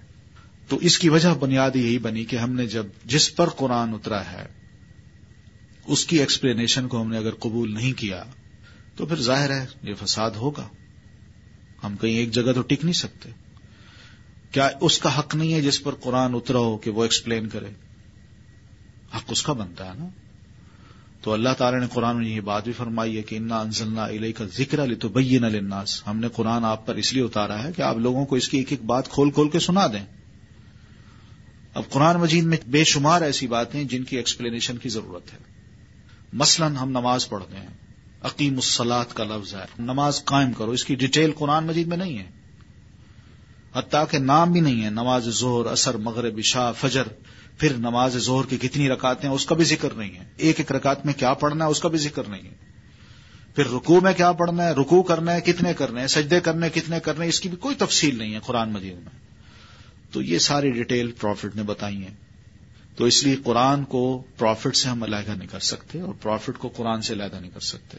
S1: تو اس کی وجہ بنیاد یہی بنی کہ ہم نے جب جس پر قرآن اترا ہے، اس کی ایکسپلینیشن کو ہم نے اگر قبول نہیں کیا تو پھر ظاہر ہے یہ فساد ہوگا۔ ہم کہیں ایک جگہ تو ٹک نہیں سکتے۔ کیا اس کا حق نہیں ہے جس پر قرآن اترا ہو کہ وہ ایکسپلین کرے؟ حق اس کا بنتا ہے نا۔ تو اللہ تعالی نے قرآن میں یہ بات بھی فرمائی ہے کہ انا انزلنا علیہ کا ذکر علی تو للناس۔ ہم نے قرآن آپ پر اس لیے اتارا ہے کہ آپ لوگوں کو اس کی ایک ایک بات کھول کھول کے سنا دیں۔ اب قرآن مجید میں بے شمار ایسی باتیں جن کی ایکسپلینیشن کی ضرورت ہے۔ مثلا ہم نماز پڑھتے ہیں۔ عقیم السلاد کا لفظ ہے۔ نماز قائم کرو۔ اس کی ڈیٹیل قرآن مجید میں نہیں ہے۔ حتیٰ کہ نام بھی نہیں ہے۔ نماز ظہر اثر مغرب شاہ فجر۔ پھر نماز ظہر کی کتنی رکاتیں اس کا بھی ذکر نہیں ہے۔ ایک ایک رکعت میں کیا پڑھنا ہے، اس کا بھی ذکر نہیں ہے۔ پھر رکو میں کیا پڑھنا ہے؟ رکو کرنا ہے، کتنے کرنے ہیں؟ سجدے کرنے کتنے کرنے اس کی بھی کوئی تفصیل نہیں ہے قرآن مجید میں۔ تو یہ ساری ڈیٹیل پروفٹ نے بتائی ہیں۔ تو اس لیے قرآن کو پروفٹ سے ہم علیحدہ نہیں کر سکتے اور پروفٹ کو قرآن سے علیحدہ نہیں کر سکتے۔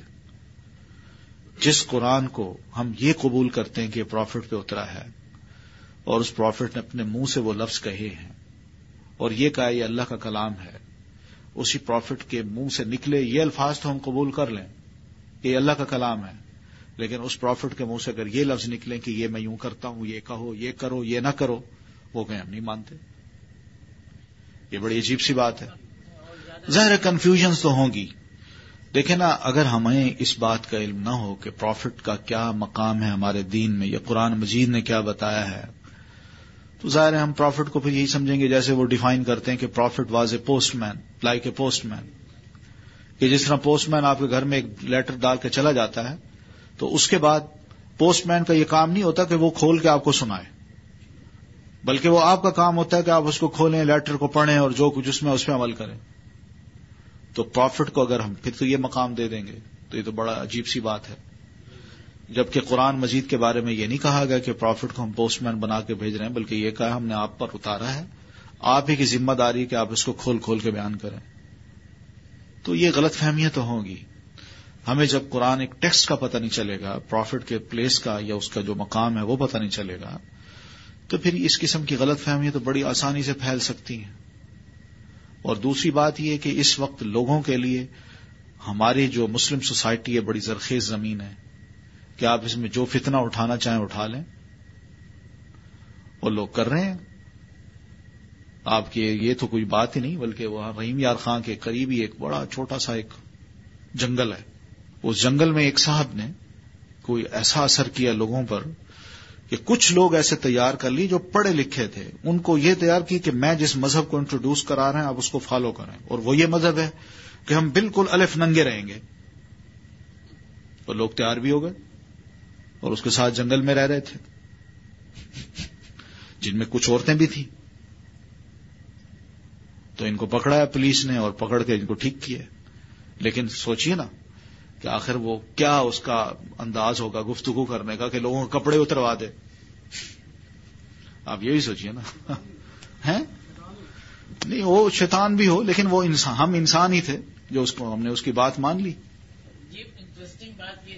S1: جس قرآن کو ہم یہ قبول کرتے ہیں کہ پروفٹ پہ اترا ہے اور اس پروفٹ نے اپنے منہ سے وہ لفظ کہے ہیں اور یہ کہا یہ اللہ کا کلام ہے، اسی پروفٹ کے منہ سے نکلے یہ الفاظ تو ہم قبول کر لیں۔ یہ اللہ کا کلام ہے، لیکن اس پروفٹ کے منہ سے اگر یہ لفظ نکلے کہ یہ میں یوں کرتا ہوں، یہ کہو، یہ کرو، یہ نہ کرو، وہ کہ ہم نہیں مانتے۔ یہ بڑی عجیب سی بات ہے۔ ظاہر کنفیوژنس تو ہوں گی۔ دیکھیں نا، اگر ہمیں اس بات کا علم نہ ہو کہ پروفٹ کا کیا مقام ہے ہمارے دین میں، یا قرآن مجید نے کیا بتایا ہے، تو ظاہر ہے ہم پروفٹ کو پھر یہی سمجھیں گے جیسے وہ ڈیفائن کرتے ہیں کہ prophet was a postman like a postman کہ جس طرح پوسٹ مین آپ کے گھر میں ایک لیٹر ڈال کے چلا جاتا ہے، تو اس کے بعد پوسٹ مین کا یہ کام نہیں ہوتا کہ وہ کھول کے آپ کو سنائے۔ بلکہ وہ آپ کا کام ہوتا ہے کہ آپ اس کو کھولیں، لیٹر کو پڑھیں اور جو کچھ اس میں، اس پہ عمل کریں۔ تو پروفٹ کو اگر ہم، پھر تو یہ مقام دے دیں گے، تو یہ تو بڑا عجیب سی بات ہے۔ جبکہ قرآن مجید کے بارے میں یہ نہیں کہا گیا کہ پروفٹ کو ہم پوسٹ مین بنا کے بھیج رہے ہیں، بلکہ یہ کہا ہم نے آپ پر اتارا ہے۔ آپ ہی کی ذمہ داری کہ آپ اس کو کھول کھول کے بیان کریں۔ تو یہ غلط فہمیاں تو ہوں گی۔ ہمیں جب قرآن ایک ٹیکسٹ کا پتہ نہیں چلے گا، پروفٹ کے پلیس کا یا اس کا جو مقام ہے وہ پتہ نہیں چلے گا۔ تو پھر اس قسم کی غلط فہمیاں تو بڑی آسانی سے پھیل سکتی ہیں۔ اور دوسری بات یہ کہ اس وقت لوگوں کے لیے ہماری جو مسلم سوسائٹی ہے بڑی زرخیز زمین ہے۔ کہ آپ اس میں جو فتنا اٹھانا چاہیں اٹھا لیں۔ اور لوگ کر رہے ہیں۔ آپ کی یہ تو کوئی بات ہی نہیں، بلکہ وہاں رحیم یار خان کے قریب ہی ایک بڑا چھوٹا سا ایک جنگل ہے۔ اس جنگل میں ایک صاحب نے کوئی ایسا اثر کیا لوگوں پر کہ کچھ لوگ ایسے تیار کر لی جو پڑھے لکھے تھے۔ ان کو یہ تیار کی کہ میں جس مذہب کو انٹروڈیوس کرا رہے ہیں آپ اس کو فالو کریں۔ اور وہ یہ مذہب ہے کہ ہم بالکل الف ننگے رہیں گے۔ اور لوگ تیار بھی ہو گئے اور اس کے ساتھ جنگل میں رہ رہے تھے۔ جن میں کچھ عورتیں بھی تھیں۔ تو ان کو پکڑا ہے پولیس نے اور پکڑ کے ان کو ٹھیک کیا لیکن سوچیے نا کہ آخر وہ کیا اس کا انداز ہوگا گفتگو کرنے کا کہ لوگوں کے کپڑے اتروا دے؟ آپ یہ بھی سوچیے نا۔ ہیں؟ نہیں وہ شیطان بھی ہو لیکن وہ انسان ہم انسان ہی تھے جو اس کو ہم نے اس کی بات مان لی۔
S2: انٹرسٹنگ بات یہ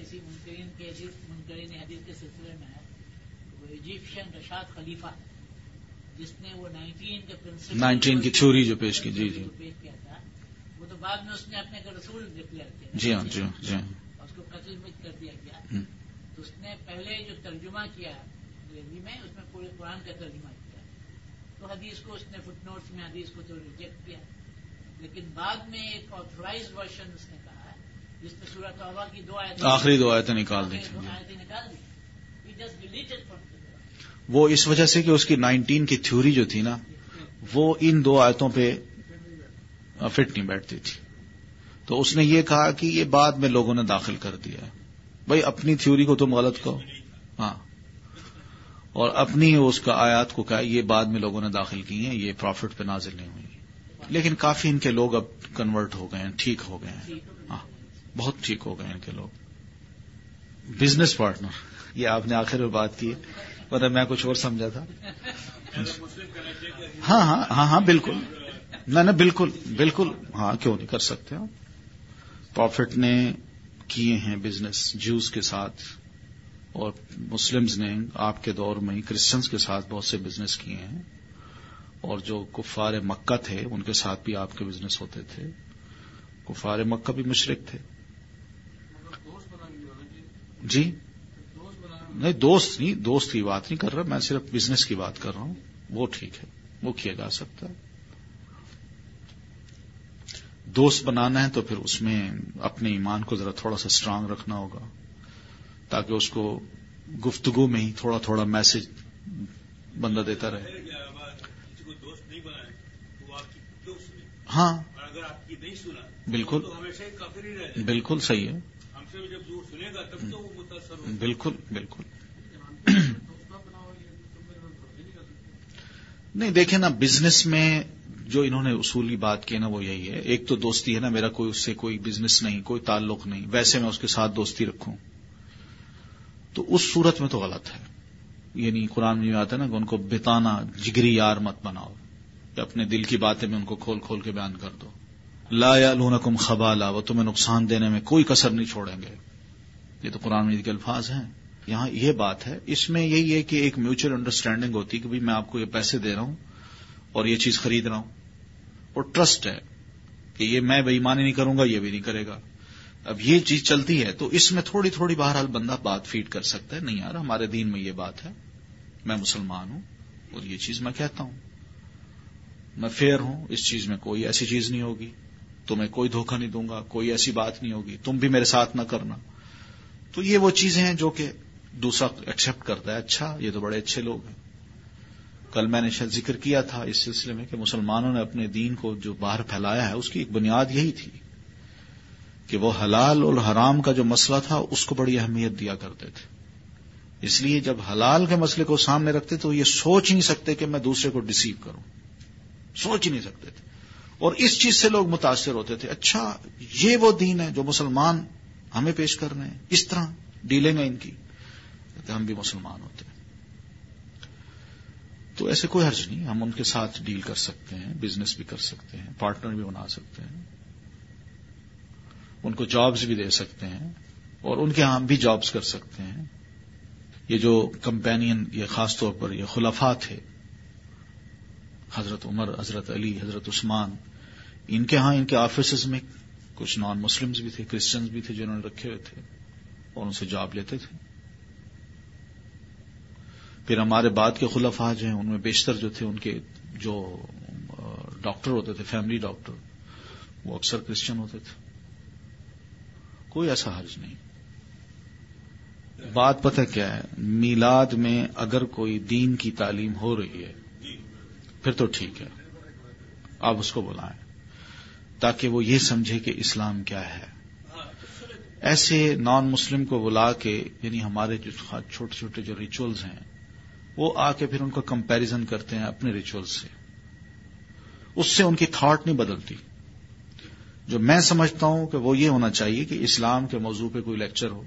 S2: حدیث کے سلسلے میں ہے وہ ایجپشین رشاد خلیفہ جس نے وہ نائنٹین کے پرنسپل
S1: نائنٹین کی تھیوری جو پیش کی جی جی
S2: پیش کیا تھا وہ تو بعد میں اس نے اپنے رسول ڈکلیئر
S1: جی ہاں جی ہاں جی ہاں۔
S2: اس کو کر دیا گیا۔ تو اس نے پہلے جو ترجمہ کیا انگریزی میں اس میں پورے قرآن کا ترجمہ کیا۔ تو حدیث کو اس نے فٹ نوٹس میں حدیث کو تو ریجیکٹ کیا۔ لیکن بعد میں ایک آتھورائز ورژن اس نے کہا جس میں سورت توبہ کی دو آیتیں
S1: آخری دو آیتیں نکال دی۔
S2: آیتیں نکال دی۔ جسٹ ڈیلیٹڈ فرام
S1: وہ اس وجہ سے کہ اس کی نائنٹین کی تھیوری جو تھی نا وہ ان دو آیتوں پہ فٹ نہیں بیٹھتی تھی۔ تو اس نے یہ کہا کہ یہ بعد میں لوگوں نے داخل کر دیا بھائی، اپنی تھیوری کو تم غلط کہو۔ ہاں۔ اور اپنی اس کا آیات کو کہا، یہ بعد میں لوگوں نے داخل کی ہیں، یہ پروفٹ پہ نازل نہیں ہوئی۔ لیکن کافی ان کے لوگ اب کنورٹ ہو گئے ہیں، ٹھیک ہو گئے ہیں۔ ہاں۔ بہت ٹھیک ہو گئے ہیں ان کے لوگ۔ بزنس پارٹنر یہ آپ نے آخر میں بات کی ورنہ میں کچھ اور سمجھا تھا۔ ہاں ہاں ہاں ہاں بالکل۔ نہ نہ، بالکل بالکل۔ ہاں کیوں نہیں؟ کر سکتے آپ پروفٹ نے کیے ہیں بزنس جوز کے ساتھ اور مسلمز نے آپ کے دور میں کرسچنس کے ساتھ بہت سے بزنس کیے ہیں اور جو کفار مکہ تھے ان کے ساتھ بھی آپ کے بزنس ہوتے تھے۔ کفار مکہ بھی مشرق تھے۔ جی؟ نہیں، دوست نہیں، دوست کی بات نہیں کر رہا، میں صرف بزنس کی بات کر رہا ہوں۔ وہ ٹھیک ہے، وہ کیا جا سکتا ہے۔ دوست بنانا ہے تو پھر اس میں اپنے ایمان کو ذرا تھوڑا سا اسٹرانگ رکھنا ہوگا۔ تاکہ اس کو گفتگو میں ہی تھوڑا تھوڑا میسج بندہ دیتا رہے۔ ہاں۔ بالکل۔ بالکل صحیح ہے۔ بالکل بالکل۔ نہیں دیکھیں نا بزنس میں جو انہوں نے اصولی بات کی نا وہ یہی ہے۔ ایک تو دوستی ہے نا، میرا کوئی اس سے کوئی بزنس نہیں، کوئی تعلق نہیں۔ ویسے میں اس کے ساتھ دوستی رکھوں۔ تو اس صورت میں تو غلط ہے۔ یعنی قرآن میں آتا ہے نا کہ ان کو بتانا، جگری یار مت بناؤ۔ کہ اپنے دل کی باتیں میں ان کو کھول کھول کے بیان کر دو۔ لا یا لونکم خبالا، وہ تمہیں نقصان دینے میں کوئی کسر نہیں چھوڑیں گے۔ یہ تو قرآن مجید کے الفاظ ہیں۔ یہاں یہ بات ہے۔ اس میں یہی ہے کہ ایک میوچل انڈرسٹینڈنگ ہوتی ہے کہ میں آپ کو یہ پیسے دے رہا ہوں اور یہ چیز خرید رہا ہوں۔ اور ٹرسٹ ہے کہ یہ میں بےمانی نہیں کروں گا، یہ بھی نہیں کرے گا۔ اب یہ چیز چلتی ہے تو اس میں تھوڑی تھوڑی بہرحال بندہ بات فیڈ کر سکتا ہے، نہیں یار، ہمارے دین میں یہ بات ہے، میں مسلمان ہوں اور یہ چیز میں کہتا ہوں۔ میں فیئر ہوں، اس چیز میں کوئی ایسی چیز نہیں ہوگی، تمہیں کوئی دھوکہ نہیں دوں گا، کوئی ایسی بات نہیں ہوگی، تم بھی میرے ساتھ نہ کرنا۔ تو یہ وہ چیزیں ہیں جو کہ دوسرا ایکسپٹ کرتا ہے اچھا یہ تو بڑے اچھے لوگ ہیں۔ کل میں نے شاید ذکر کیا تھا اس سلسلے میں کہ مسلمانوں نے اپنے دین کو جو باہر پھیلایا ہے، اس کی ایک بنیاد یہی تھی کہ وہ حلال اور حرام کا جو مسئلہ تھا، اس کو بڑی اہمیت دیا کرتے تھے۔ اس لیے جب حلال کے مسئلے کو سامنے رکھتے تو یہ سوچ نہیں سکتے کہ میں دوسرے کو ڈسیو کروں۔ سوچ ہی نہیں سکتے تھے۔ اور اس چیز سے لوگ متاثر ہوتے تھے۔ اچھا یہ وہ دین ہے جو مسلمان ہمیں پیش کر رہے ہیں۔ اس طرح ڈیلیں گے ان کی۔ ہم بھی مسلمان ہوتے۔ ہیں تو ایسے کوئی حرج نہیں، ہم ان کے ساتھ ڈیل کر سکتے ہیں بزنس بھی کر سکتے ہیں پارٹنر بھی بنا سکتے ہیں۔ ان کو جابز بھی دے سکتے ہیں اور ان کے ہاں ہم بھی جابز کر سکتے ہیں۔ یہ جو کمپینین یہ خاص طور پر یہ خلفا تھے، حضرت عمر، حضرت علی، حضرت عثمان، ان کے ہاں ان کے آفیسز میں کچھ نان مسلمز بھی تھے کرسچنز بھی تھے جنہوں نے رکھے ہوئے تھے اور ان سے جاب لیتے تھے۔ پھر ہمارے بعد کے خلف آج ہیں، ان میں بیشتر جو تھے، ان کے جو ڈاکٹر ہوتے تھے فیملی ڈاکٹر وہ اکثر کرسچن ہوتے تھے۔ کوئی ایسا حرج نہیں۔ بات پتہ کیا ہے، میلاد میں اگر کوئی دین کی تعلیم ہو رہی ہے، پھر تو ٹھیک ہے۔ آپ اس کو بلائیں، تاکہ وہ یہ سمجھے کہ اسلام کیا ہے۔ ایسے نان مسلم کو بلا کے یعنی ہمارے جو چھوٹے چھوٹے جو ریچولز ہیں وہ آ کے پھر ان کا کمپیرزن کرتے ہیں اپنے ریچول سے۔ اس سے ان کی تھاٹ نہیں بدلتی۔ جو میں سمجھتا ہوں کہ وہ یہ ہونا چاہیے کہ اسلام کے موضوع پہ کوئی لیکچر ہو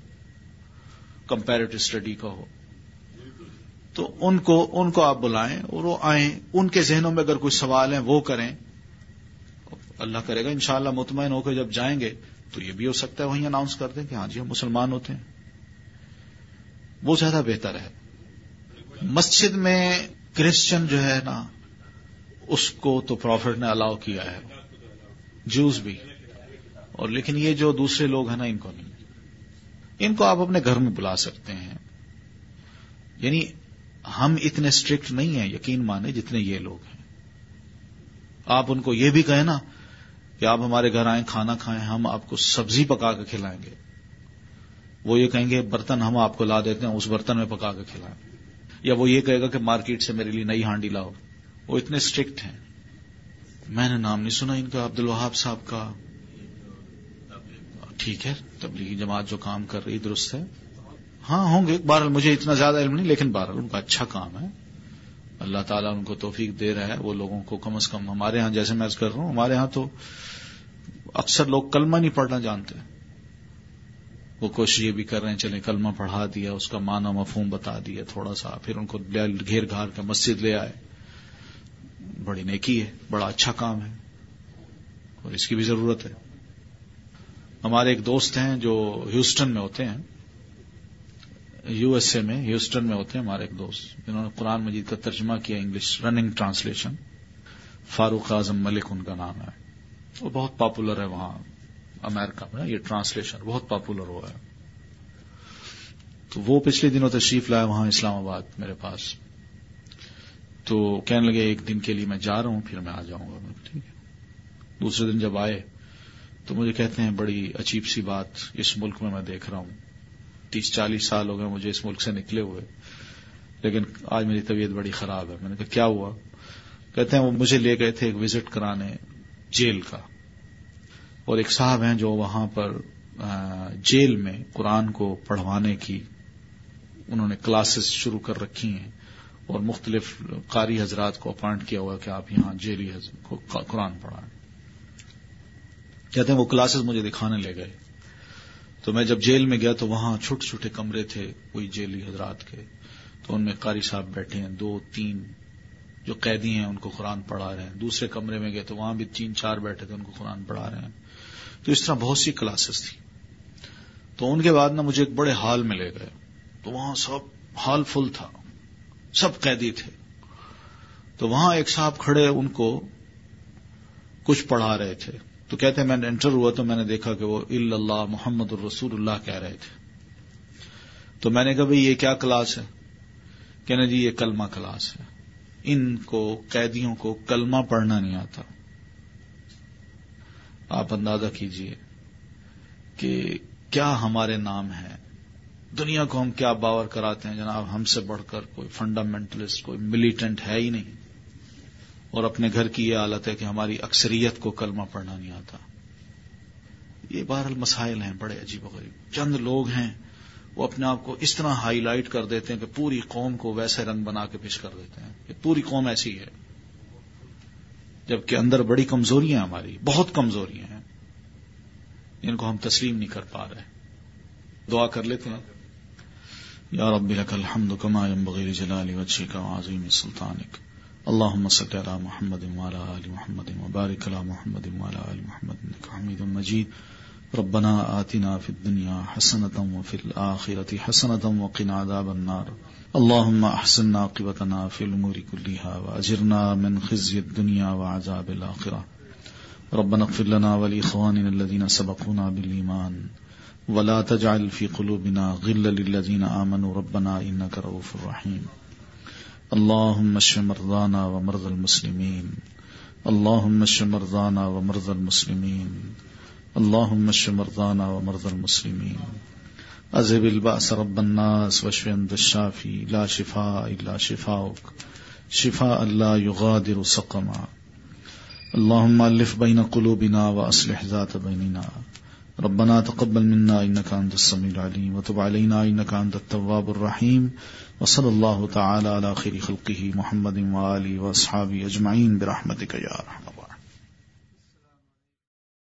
S1: کمپیرٹو اسٹڈی کا ہو۔ تو ان کو ان کو آپ بلائیں اور وہ آئیں۔ ان کے ذہنوں میں اگر کوئی سوال ہیں وہ کریں۔ اللہ کرے گا، انشاءاللہ مطمئن ہو کے جب جائیں گے تو یہ بھی ہو سکتا ہے وہیں اناؤنس کر دیں کہ ہاں جی ہم مسلمان ہوتے ہیں۔ وہ زیادہ بہتر ہے۔ مسجد میں کرسچن جو ہے نا، اس کو تو پروفٹ نے الاؤ کیا ہے جوس بھی۔ اور لیکن یہ جو دوسرے لوگ ہیں نا، ان کو نہیں۔ ان کو آپ اپنے گھر میں بلا سکتے ہیں۔ یعنی ہم اتنے اسٹرکٹ نہیں ہیں، یقین مانے جتنے یہ لوگ ہیں۔ آپ ان کو یہ بھی کہیں نا کہ آپ ہمارے گھر آئیں، کھانا کھائیں، ہم آپ کو سبزی پکا کے کھلائیں گے۔ وہ یہ کہیں گے، برتن ہم آپ کو لا دیتے ہیں، اس برتن میں پکا کے کھلائیں۔ یا وہ یہ کہے گا کہ مارکیٹ سے میرے لیے نئی ہانڈی لاؤ۔ وہ اتنے اسٹرکٹ ہیں۔ میں نے نام نہیں سنا ان کا، عبد الوہاب صاحب کا۔ ٹھیک ہے، تبلیغی جماعت جو کام کر رہی، درست ہے۔ ہاں ہوں گے۔ بہرحال مجھے اتنا زیادہ علم نہیں، لیکن بہرحال ان کا اچھا کام ہے۔ اللہ تعالیٰ ان کو توفیق دے رہا ہے۔ وہ لوگوں کو کم از کم ہمارے ہاں جیسے میں کر رہا ہوں، ہمارے ہاں تو اکثر لوگ کلمہ نہیں پڑھنا جانتے۔ وہ کوشش یہ بھی کر رہے ہیں، چلیں کلمہ پڑھا دیا، اس کا معنی مفہوم بتا دیا تھوڑا سا، پھر ان کو گھیر گھار کے مسجد لے آئے۔ بڑی نیکی ہے، بڑا اچھا کام ہے، اور اس کی بھی ضرورت ہے۔ ہمارے ایک دوست ہیں جو ہیوسٹن میں ہوتے ہیں۔ یو ایس اے میں، ہیوسٹن میں ہوتے ہیں ہمارے ایک دوست۔ جنہوں نے قرآن مجید کا ترجمہ کیا English, running translation. Farooq Azam Malik ان کا نام ہے۔ وہ بہت پاپولر ہے وہاں۔ امیرکا میں، یہ ٹرانسلیشن بہت پاپولر ہوا ہے۔ تو وہ پچھلے دنوں تشریف لایا وہاں اسلام آباد میرے پاس۔ تو کہنے لگے، ایک دن کے لیے میں جا رہا ہوں، پھر میں آ جاؤں گا۔ ٹھیک ہے۔ دوسرے دن جب آئے، تو مجھے کہتے ہیں، بڑی عجیب سی بات، اس ملک میں میں دیکھ رہا ہوں۔ تیس چالیس سال ہو گئے مجھے اس ملک سے نکلے ہوئے۔ لیکن آج میری طبیعت بڑی خراب ہے۔ میں نے کہا، کیا ہوا؟ کہتے ہیں، وہ مجھے لے گئے تھے ایک وزٹ کرانے جیل کا۔ اور ایک صاحب ہیں جو وہاں پر جیل میں قرآن کو پڑھوانے کی انہوں نے کلاسز شروع کر رکھی ہیں اور مختلف قاری حضرات کو اپوائنٹ کیا ہوا کہ آپ یہاں جیلی کو قرآن پڑھائیں۔ کہتے ہیں وہ کلاسز مجھے دکھانے لے گئے۔ تو میں جب جیل میں گیا تو وہاں چھوٹے چھوٹے کمرے تھے کوئی جیلی حضرات کے۔ تو ان میں قاری صاحب بیٹھے ہیں، دو، تین جو قیدی ہیں ان کو قرآن پڑھا رہے ہیں۔ دوسرے کمرے میں گئے تو وہاں بھی تین، چار بیٹھے تھے، ان کو قرآن پڑھا رہے ہیں۔ تو اس طرح بہت سی کلاسز تھی تو ان کے بعد نا مجھے ایک بڑے ہال میں لے گئے۔ تو وہاں سب ہال فل تھا۔ سب قیدی تھے۔ تو وہاں ایک صاحب کھڑے ان کو کچھ پڑھا رہے تھے۔ تو کہتے ہیں، میں نے انٹر ہوا تو میں نے دیکھا کہ وہ اللہ محمد الرسول اللہ کہہ رہے تھے۔ تو میں نے کہا، بھائی، یہ کیا کلاس ہے؟ کہنا جی یہ کلمہ کلاس ہے۔ ان کو قیدیوں کو کلمہ پڑھنا نہیں آتا۔ آپ اندازہ کیجیے کہ کیا ہمارے نام ہے دنیا کو ہم کیا باور کراتے ہیں؟ جناب، ہم سے بڑھ کر کوئی فنڈامنٹلسٹ، کوئی ملیٹنٹ ہے ہی نہیں۔ اور اپنے گھر کی یہ حالت ہے کہ ہماری اکثریت کو کلمہ پڑھنا نہیں آتا۔ یہ بہرحال مسائل ہیں بڑے عجیب و غریب۔ چند لوگ ہیں، وہ اپنے آپ کو اس طرح ہائی لائٹ کر دیتے ہیں کہ پوری قوم کو ویسے رنگ بنا کے پیش کر دیتے ہیں۔ کہ پوری قوم ایسی ہے۔ جبکہ اندر بڑی کمزوریاں ہماری، بہت کمزوریاں ہیں۔ جن کو ہم تسلیم نہیں کر پا رہے۔ دعا کر لیتے ہیں۔ یا رب لك الحمد كما ينبغي لجلال وجهك وعظيم سلطانك اللهم صل على محمد وعلى آل محمد وبارك على محمد وعلى آل محمد انك حميد مجيد ربنا آتنا في الدنيا حسنة وفي الآخرة حسنة وقنا عذاب النار. اللهم احسن عاقبتنا في الامور كلها واجرنا من خزي الدنيا وعذاب الاخره ربنا اغفر لنا ولاخواننا الذين سبقونا بالايمان ولا تجعل في قلوبنا غلا للذين آمنوا. ربنا إنك رؤوف رحيم اللهم اشف مرضانا ومرضى المسلمين اللهم اشف مرضانا ومرضى المسلمين اللهم اشف مرضانا ومرضى المسلمين. اذهب البأس رب الناس واشف انت الشافي. لا شفاء الا شفاؤك. شفاء لا يغادر سقما. اللهم الف بين قلوبنا واصلح ذات بيننا. ربنا تقبل منا انك انت السميع العليم. وتب علينا انك انت التواب الرحيم. وصلى الله تعالى على خير خلقه محمد واله واصحابه اجمعين برحمتك يا ارحم الراحمين.